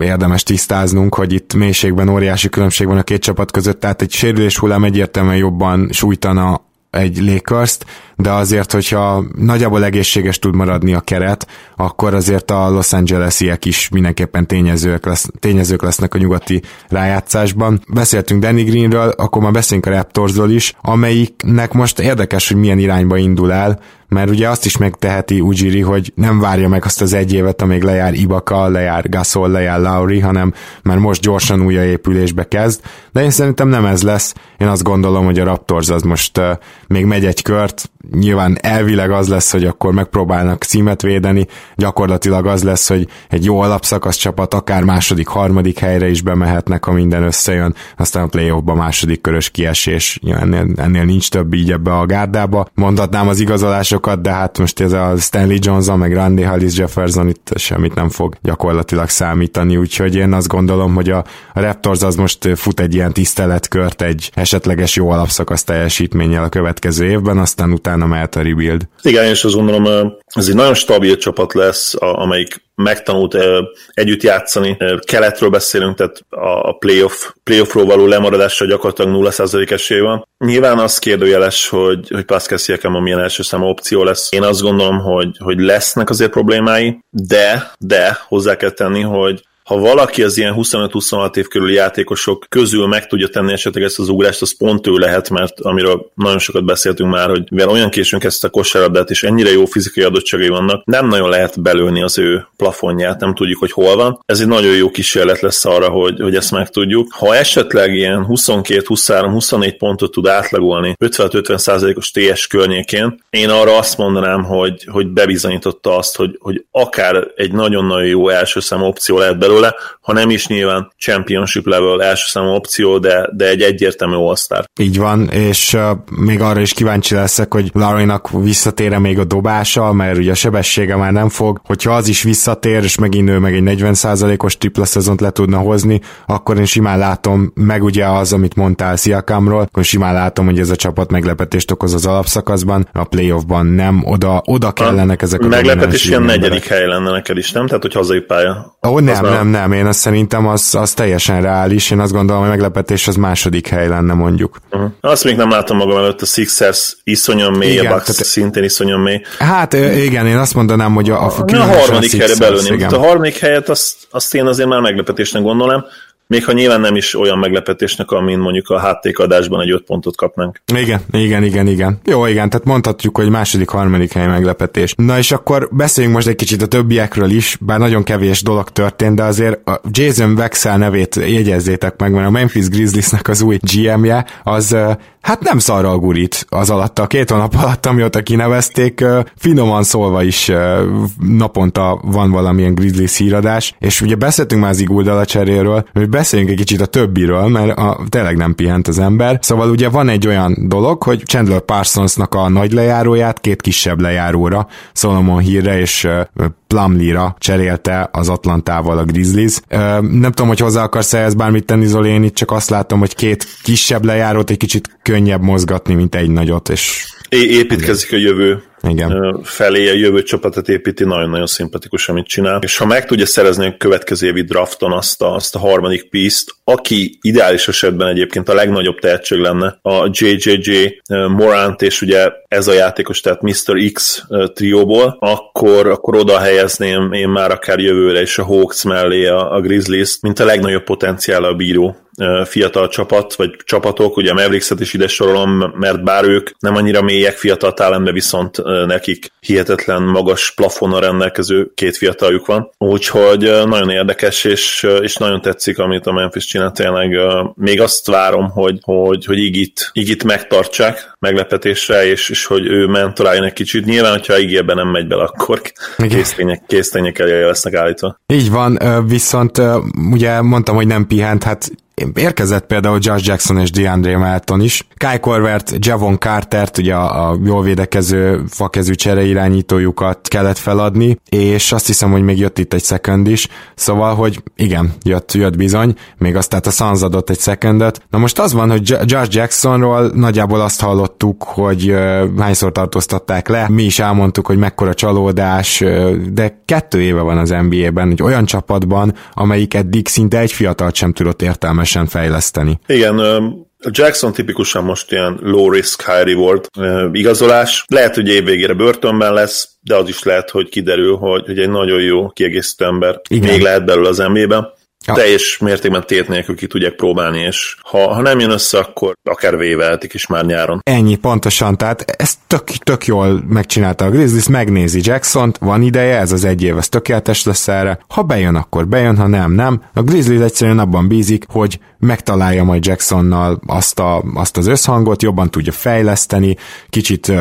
érdemes tisztáznunk, hogy itt mélységben óriási különbség van a két csapat között, tehát egy sérülés hullám egyértelműen jobban sújtana egy lakers de azért, hogyha nagyjából egészséges tud maradni a keret, akkor azért a Los Angelesiek is mindenképpen tényezők, lesz, tényezők lesznek a nyugati rájátszásban. Beszéltünk Danny Greenről, akkor már beszélünk a Raptorsról is, amelyiknek most érdekes, hogy milyen irányba indul el, mert ugye azt is megteheti Ujiri, hogy nem várja meg azt az egy évet, amíg lejár Ibaka, lejár Gasol, lejár Lauri, hanem már most gyorsan újraépülésbe kezd, de én szerintem nem ez lesz. Én azt gondolom, hogy a Raptors az most uh, még megy egy kört, nyilván elvileg az lesz, hogy akkor megpróbálnak címet védeni, gyakorlatilag az lesz, hogy egy jó alapszakasz csapat akár második, harmadik helyre is bemehetnek, ha minden összejön, aztán a playoffba második körös kiesés, ennél, ennél nincs több így ebbe a gárdába. Mondhatnám az igazolásokat, de hát most ez a Stanley Johnson, meg Randy Hollis Jefferson itt semmit nem fog gyakorlatilag számítani, úgyhogy én azt gondolom, hogy a, a Raptors az most fut egy ilyen tiszteletkört egy esetleges jó alapszakasz teljesítménnyel a következő évben, aztán utána utána mehet a rebuild. Igen, és azt gondolom, ez egy nagyon stabil csapat lesz, amelyik megtanult együtt játszani. Keletről beszélünk, tehát a playoff, playoffról való lemaradásra gyakorlatilag 0% esély van. Nyilván az kérdőjeles, hogy, hogy Pascal Siakam milyen első számú opció lesz. Én azt gondolom, hogy, hogy lesznek azért problémái, de, de hozzá kell tenni, hogy ha valaki az ilyen 25-26 év körüli játékosok közül meg tudja tenni esetleg ezt az ugrást, az pont ő lehet, mert amiről nagyon sokat beszéltünk már, hogy mivel olyan későn ezt a kosárlabdát, és ennyire jó fizikai adottságai vannak, nem nagyon lehet belőni az ő plafonját, nem tudjuk, hogy hol van. Ez egy nagyon jó kísérlet lesz arra, hogy, hogy ezt megtudjuk. Ha esetleg ilyen 22-23-24 pontot tud átlagolni 50-50 os TS környékén, én arra azt mondanám, hogy, hogy bebizonyította azt, hogy, hogy akár egy nagyon-nagyon jó első szám opció lehet belőle, belőle, ha nem is nyilván championship level első számú opció, de, de egy egyértelmű all. Így van, és uh, még arra is kíváncsi leszek, hogy Larry-nak visszatér még a dobása, mert ugye a sebessége már nem fog, hogyha az is visszatér, és megint ő meg egy 40%-os tripla szezont le tudna hozni, akkor én simán látom, meg ugye az, amit mondtál Sziakamról, akkor simán látom, hogy ez a csapat meglepetést okoz az alapszakaszban, a playoffban nem, oda, oda kellenek ezek a Meglepetés ilyen negyedik hely lenne neked is, nem? Tehát, hogy hazai pálya. Ó, oh, nem, nem, nem, én azt szerintem az, az teljesen reális, én azt gondolom, hogy meglepetés az második hely lenne mondjuk. Uh-huh. Azt még nem látom magam előtt, a Sixers iszonyan mély, igen, a Bucks tehát, szintén iszonyan mély. Hát igen, én azt mondanám, hogy a, a, a, a harmadik helyre belőném. A harmadik helyet azt, azt én azért már meglepetésnek gondolom, még ha nyilván nem is olyan meglepetésnek, amin mondjuk a háttékadásban egy öt pontot kapnánk. Igen, igen, igen, igen. Jó, igen, tehát mondhatjuk, hogy második, harmadik hely meglepetés. Na és akkor beszéljünk most egy kicsit a többiekről is, bár nagyon kevés dolog történt, de azért a Jason Wexel nevét jegyezzétek meg, mert a Memphis Grizzliesnek az új GM-je, az hát nem szarral gurít az alatt, a két hónap alatt, amióta kinevezték, finoman szólva is naponta van valamilyen Grizzlies híradás, és ugye beszéltünk már az Iguldala cseréről, hogy beszéljünk egy kicsit a többiről, mert a, tényleg nem pihent az ember. Szóval ugye van egy olyan dolog, hogy Chandler Parsonsnak a nagy lejáróját két kisebb lejáróra, Solomon Hírre és Plumlee-ra cserélte az Atlantával a Grizzlies. Nem tudom, hogy hozzá akarsz ehhez bármit tenni, Zoli, én itt csak azt látom, hogy két kisebb lejárót egy kicsit könnyebb mozgatni, mint egy nagyot, és építkezik a jövő igen. felé a jövő csapatot építi, nagyon-nagyon szimpatikus, amit csinál. És ha meg tudja szerezni a következő évi drafton azt a, azt a harmadik piszt, aki ideális esetben egyébként a legnagyobb tehetség lenne a JJJ Morant, és ugye ez a játékos, tehát Mr. X trióból, akkor, akkor oda helyezném én már akár jövőre is a Hawks mellé a, a Grizzlies, mint a legnagyobb potenciál a bíró fiatal csapat, vagy csapatok, ugye a Mavericks-et is ide sorolom, mert bár ők nem annyira mélyek fiatal tálembe, viszont nekik hihetetlen magas plafonnal rendelkező két fiataljuk van. Úgyhogy nagyon érdekes, és, és nagyon tetszik, amit a Memphis csinál tényleg. Még azt várom, hogy, hogy, hogy Igit, Igit megtartsák meglepetésre, és, és hogy ő mentoráljon egy kicsit. Nyilván, hogyha ígérben nem megy bele, akkor késztények, késztények elé lesznek állítva. Így van, viszont ugye mondtam, hogy nem pihent, hát Érkezett például Josh Jackson és DeAndre Melton is. Kai Corvert, Javon Cartert, ugye a, a jól védekező fakezű csere irányítójukat kellett feladni, és azt hiszem, hogy még jött itt egy second is, szóval, hogy igen, jött, jött bizony, még azt tehát a Suns adott egy secondot. Na most az van, hogy Josh Jacksonról nagyjából azt hallottuk, hogy hányszor tartóztatták le, mi is elmondtuk, hogy mekkora csalódás, de kettő éve van az NBA-ben, egy olyan csapatban, amelyik eddig szinte egy fiatalt sem tudott értelmes teljesen fejleszteni. Igen, Jackson tipikusan most ilyen low risk, high reward igazolás. Lehet, hogy évvégére börtönben lesz, de az is lehet, hogy kiderül, hogy, hogy egy nagyon jó kiegészítő ember Igen. még lehet belőle az NBA-ben. Ja. Teljes mértékben tét nélkül ki tudják próbálni, és ha, ha nem jön össze, akkor akár véveltik is már nyáron. Ennyi, pontosan, tehát ezt tök, tök jól megcsinálta a Grizzlies, megnézi Jackson-t, van ideje, ez az egy év, ez tökéletes lesz erre. Ha bejön, akkor bejön, ha nem, nem. A Grizzlies egyszerűen abban bízik, hogy megtalálja majd Jacksonnal azt, a, azt az összhangot, jobban tudja fejleszteni, kicsit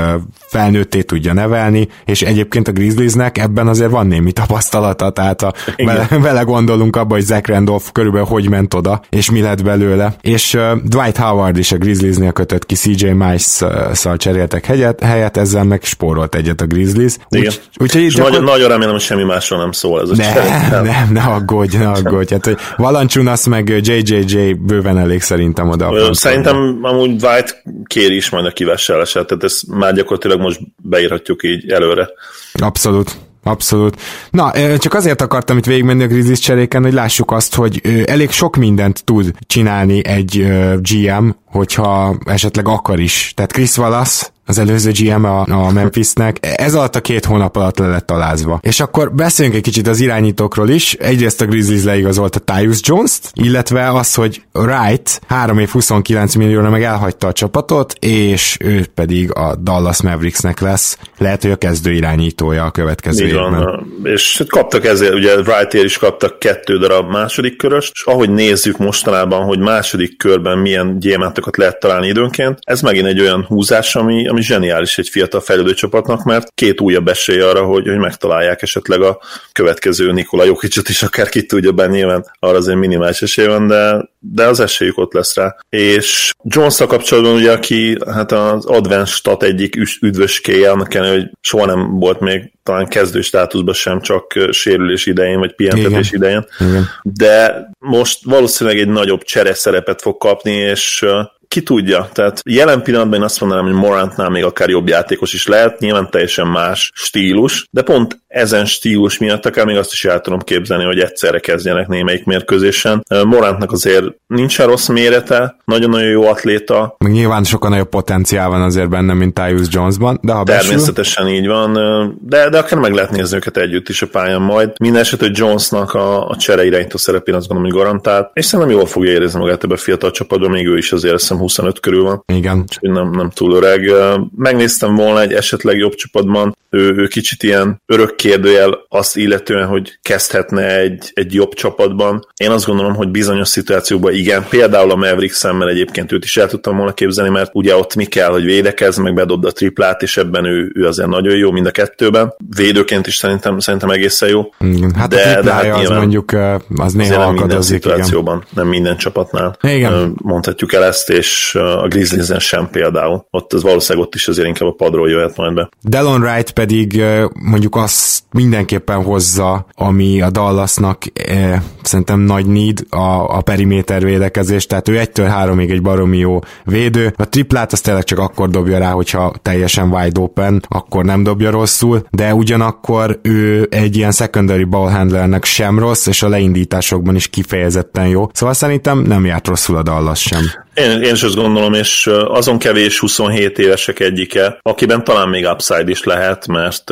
felnőtté tudja nevelni, és egyébként a Grizzliesnek ebben azért van némi tapasztalata, tehát a, vele, vele gondolunk abba, hogy Zach Randolph körülbelül hogy ment oda, és mi lett belőle. És uh, Dwight Howard is a Grizzliesnél kötött ki, CJ Mice-szal cseréltek helyet, helyet, ezzel meg spórolt egyet a Grizzlies. Igen. Úgy, úgyhogy így nagyon, nagyon remélem, hogy semmi másról nem szól ez a ne, nem, nem, ne aggódj, ne aggódj. Hát, hogy Valanciunas meg JJJ bőven elég szerintem oda. A szerintem amúgy White kéri is majd a kivásárlását, tehát ezt már gyakorlatilag most beírhatjuk így előre. Abszolút. Abszolút. Na, csak azért akartam itt végigmenni a Grizzlies cseréken, hogy lássuk azt, hogy elég sok mindent tud csinálni egy GM, hogyha esetleg akar is. Tehát Chris Wallace az előző GM a, a Memphisnek, ez alatt a két hónap alatt le lett alázva. És akkor beszéljünk egy kicsit az irányítókról is. Egyrészt a Grizzlies leigazolta Tyus Jones-t, illetve az, hogy Wright 3 év 29 millióra meg elhagyta a csapatot, és ő pedig a Dallas Mavericksnek lesz. Lehet, hogy a kezdő irányítója a következő Így évben. Van. És kaptak ezért, ugye Wrightért is kaptak kettő darab második körös, és ahogy nézzük mostanában, hogy második körben milyen gyémántokat lehet találni időnként, ez megint egy olyan húzás, ami, ami zseniális egy fiatal fejlődő csapatnak, mert két újabb esély arra, hogy, hogy megtalálják esetleg a következő Nikola Jokicsot is, akár ki tudja be, nyilván arra azért minimális esély van, de, de az esélyük ott lesz rá. És jones kapcsolatban ugye, aki hát az Advanced Stat egyik üdvöskéje, annak kellene, hogy soha nem volt még talán kezdő státuszban sem, csak sérülés idején, vagy pihentetés idején. Igen. De most valószínűleg egy nagyobb csere szerepet fog kapni, és ki tudja, tehát jelen pillanatban én azt mondanám, hogy Morantnál még akár jobb játékos is lehet, nyilván teljesen más stílus, de pont ezen stílus miatt akár még azt is el tudom képzelni, hogy egyszerre kezdjenek némelyik mérkőzésen. Morantnak azért nincsen rossz mérete, nagyon-nagyon jó atléta. Meg nyilván sokkal nagyobb potenciál van azért benne, mint Tyus Jonesban, de ha Természetesen besül... így van, de, de akár meg lehet nézni őket együtt is a pályán majd. Minden eset, hogy Jonesnak a, a csere irányító szerepén azt gondolom, hogy garantált, és szerintem jól fogja érezni magát ebbe a fiatal csapatban, még ő is azért azt 25 körül van. Igen. Úgyhogy nem, nem túl öreg. Megnéztem volna egy esetleg jobb csapatban, ő, ő kicsit ilyen örök kérdőjel azt illetően, hogy kezdhetne egy, egy jobb csapatban. Én azt gondolom, hogy bizonyos szituációkban igen, például a Maverick szemmel egyébként őt is el tudtam volna képzelni, mert ugye ott mi kell, hogy védekez, meg bedobd a triplát, és ebben ő, ő azért nagyon jó mind a kettőben. Védőként is szerintem, szerintem egészen jó. Hát de, a de hát az mondjuk az néha nem minden szituációban, igen. nem minden csapatnál. Igen. Mondhatjuk el ezt, és a Grizzlies-en sem például. Ott az valószínűleg ott is azért inkább a padról jöhet majd be. Delon Wright pedig mondjuk azt mindenképpen hozza, ami a Dallasnak eh, szerintem nagy need a, a periméter védekezés, tehát ő egytől háromig egy baromi jó védő. A triplát azt tényleg csak akkor dobja rá, hogyha teljesen wide open, akkor nem dobja rosszul, de ugyanakkor ő egy ilyen secondary ball handlernek sem rossz, és a leindításokban is kifejezetten jó. Szóval szerintem nem járt rosszul a Dallas sem. Én, én is azt gondolom, és azon kevés 27 évesek egyike, akiben talán még upside is lehet, mert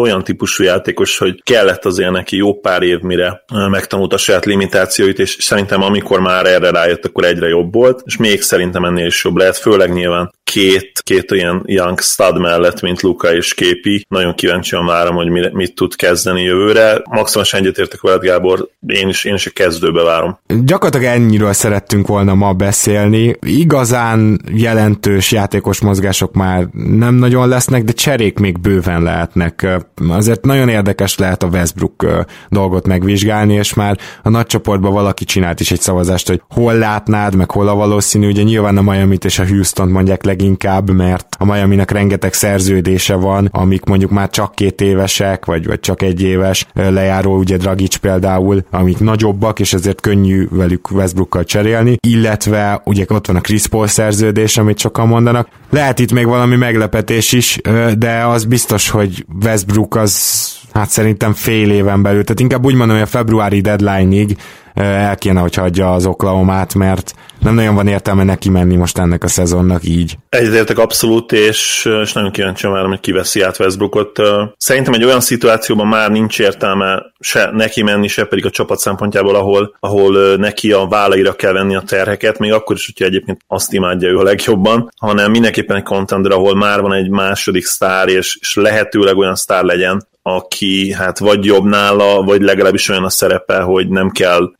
olyan típusú játékos, hogy kellett azért neki jó pár év, mire megtanult a saját limitációit, és szerintem amikor már erre rájött, akkor egyre jobb volt, és még szerintem ennél is jobb lehet, főleg nyilván két, két olyan young stud mellett, mint Luka és Képi. Nagyon kíváncsian várom, hogy mit, tud kezdeni jövőre. Maximálisan egyetértek veled, Gábor, én is, én is a kezdőbe várom. Gyakorlatilag ennyiről szerettünk volna ma beszélni. Igazán jelentős játékos mozgások már nem nagyon lesznek, de cserék még bőven lehetnek. Azért nagyon érdekes lehet a Westbrook dolgot megvizsgálni, és már a nagy csoportban valaki csinált is egy szavazást, hogy hol látnád, meg hol a valószínű. Ugye nyilván a Miami-t és a Houston mondják leginkább, mert a Miami-nak rengeteg szerződése van, amik mondjuk már csak két évesek, vagy, vagy csak egy éves lejáró, ugye Dragic például, amik nagyobbak, és ezért könnyű velük Westbrookkal cserélni, illetve ugye ott van a Chris Paul szerződés, amit sokan mondanak. Lehet itt még valami meglepetés is, de az biztos, hogy Westbrook az hát szerintem fél éven belül, tehát inkább úgy mondom, hogy a februári deadline-ig el kéne, hogy hagyja az Oklahomát, mert nem nagyon van értelme neki menni most ennek a szezonnak így. Egyetértek abszolút, és, és nagyon kíváncsi várom, hogy kiveszi át Westbrookot. Szerintem egy olyan szituációban már nincs értelme se neki menni, se pedig a csapat szempontjából, ahol, ahol neki a vállaira kell venni a terheket, még akkor is, hogyha egyébként azt imádja ő a legjobban, hanem mindenképpen egy contender, ahol már van egy második sztár, és, és lehetőleg olyan sztár legyen, aki hát vagy jobb nála, vagy legalábbis olyan a szerepe, hogy nem kell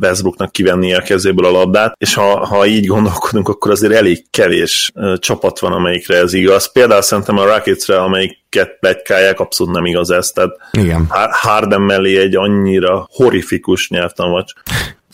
Westbrooknak kivennie a kezéből a labdát, és ha, ha így gondolkodunk, akkor azért elég kevés csapat van, amelyikre ez igaz. Például szerintem a Rocketsre, amelyiket plegykálják, abszolút nem igaz ez, tehát Igen. Harden mellé egy annyira horrifikus nyelvtanvacs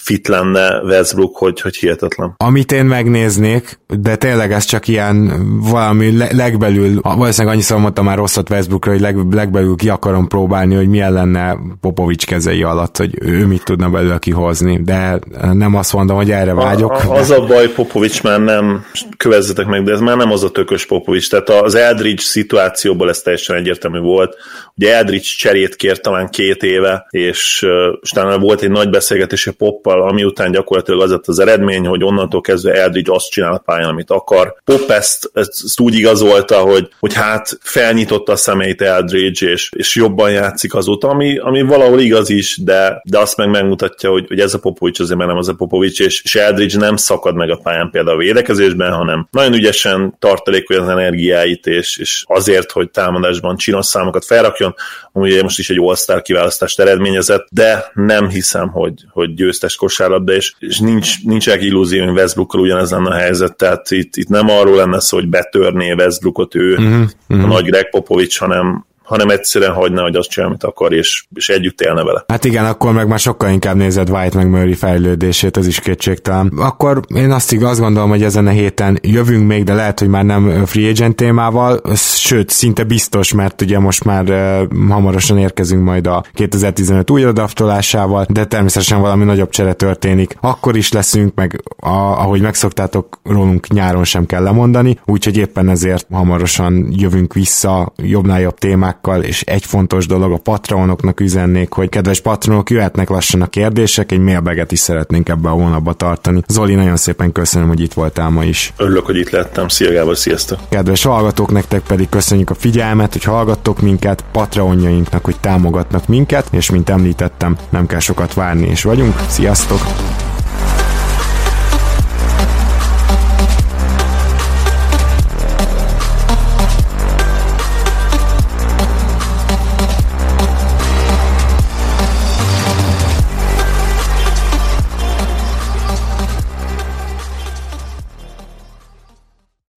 fit lenne Westbrook, hogy, hogy hihetetlen. Amit én megnéznék, de tényleg ez csak ilyen valami legbelül, valószínűleg annyiszor mondtam már rosszat Westbrookra, hogy leg, legbelül ki akarom próbálni, hogy milyen lenne Popovics kezei alatt, hogy ő mit tudna belőle kihozni, de nem azt mondom, hogy erre vágyok. A, a, az a baj, Popovics már nem, kövezzetek meg, de ez már nem az a tökös Popovics, tehát az Eldridge szituációból ez teljesen egyértelmű volt. Ugye Eldridge cserét kért talán két éve, és, és talán volt egy nagy beszélgetés a Poppal, Poppal, ami után gyakorlatilag az lett az eredmény, hogy onnantól kezdve Eldridge azt csinál a pályán, amit akar. Pop ezt, ezt úgy igazolta, hogy, hogy hát felnyitotta a szemeit Eldridge, és, és jobban játszik azóta, ami, ami valahol igaz is, de, de azt meg megmutatja, hogy, hogy ez a Popovics azért már nem az a Popovics, és, és Eldridge nem szakad meg a pályán például a védekezésben, hanem nagyon ügyesen tartalékolja az energiáit, és, és azért, hogy támadásban csinos számokat felrakjon, ami most is egy All-Star kiválasztást eredményezett, de nem hiszem, hogy, hogy győztes kosárlabda, és, és nincs, nincsenek illúzióim Westbrookkal ugyanez lenne a helyzet, tehát itt, itt nem arról lenne szó, hogy betörné Westbrookot ő, uh-huh, uh-huh. a nagy Greg Popovics, hanem, hanem egyszerűen hagyna, hogy azt csinál, amit akar, és, és együtt élne vele. Hát igen, akkor meg már sokkal inkább nézed White meg Murray fejlődését, ez is kétségtelen. Akkor én azt, igaz, azt gondolom, hogy ezen a héten jövünk még, de lehet, hogy már nem free agent témával, sőt, szinte biztos, mert ugye most már uh, hamarosan érkezünk majd a 2015 újra draftolásával, de természetesen valami nagyobb csere történik. Akkor is leszünk, meg a, ahogy megszoktátok, rólunk nyáron sem kell lemondani, úgyhogy éppen ezért hamarosan jövünk vissza jobbnál jobb témák témákkal, és egy fontos dolog a patronoknak üzennék, hogy kedves patronok, jöhetnek lassan a kérdések, egy mailbaget is szeretnénk ebbe a hónapba tartani. Zoli, nagyon szépen köszönöm, hogy itt voltál ma is. Örülök, hogy itt lettem. Szia Gábor, sziasztok! Kedves hallgatók, nektek pedig köszönjük a figyelmet, hogy hallgattok minket, patronjainknak, hogy támogatnak minket, és mint említettem, nem kell sokat várni, és vagyunk. Sziasztok!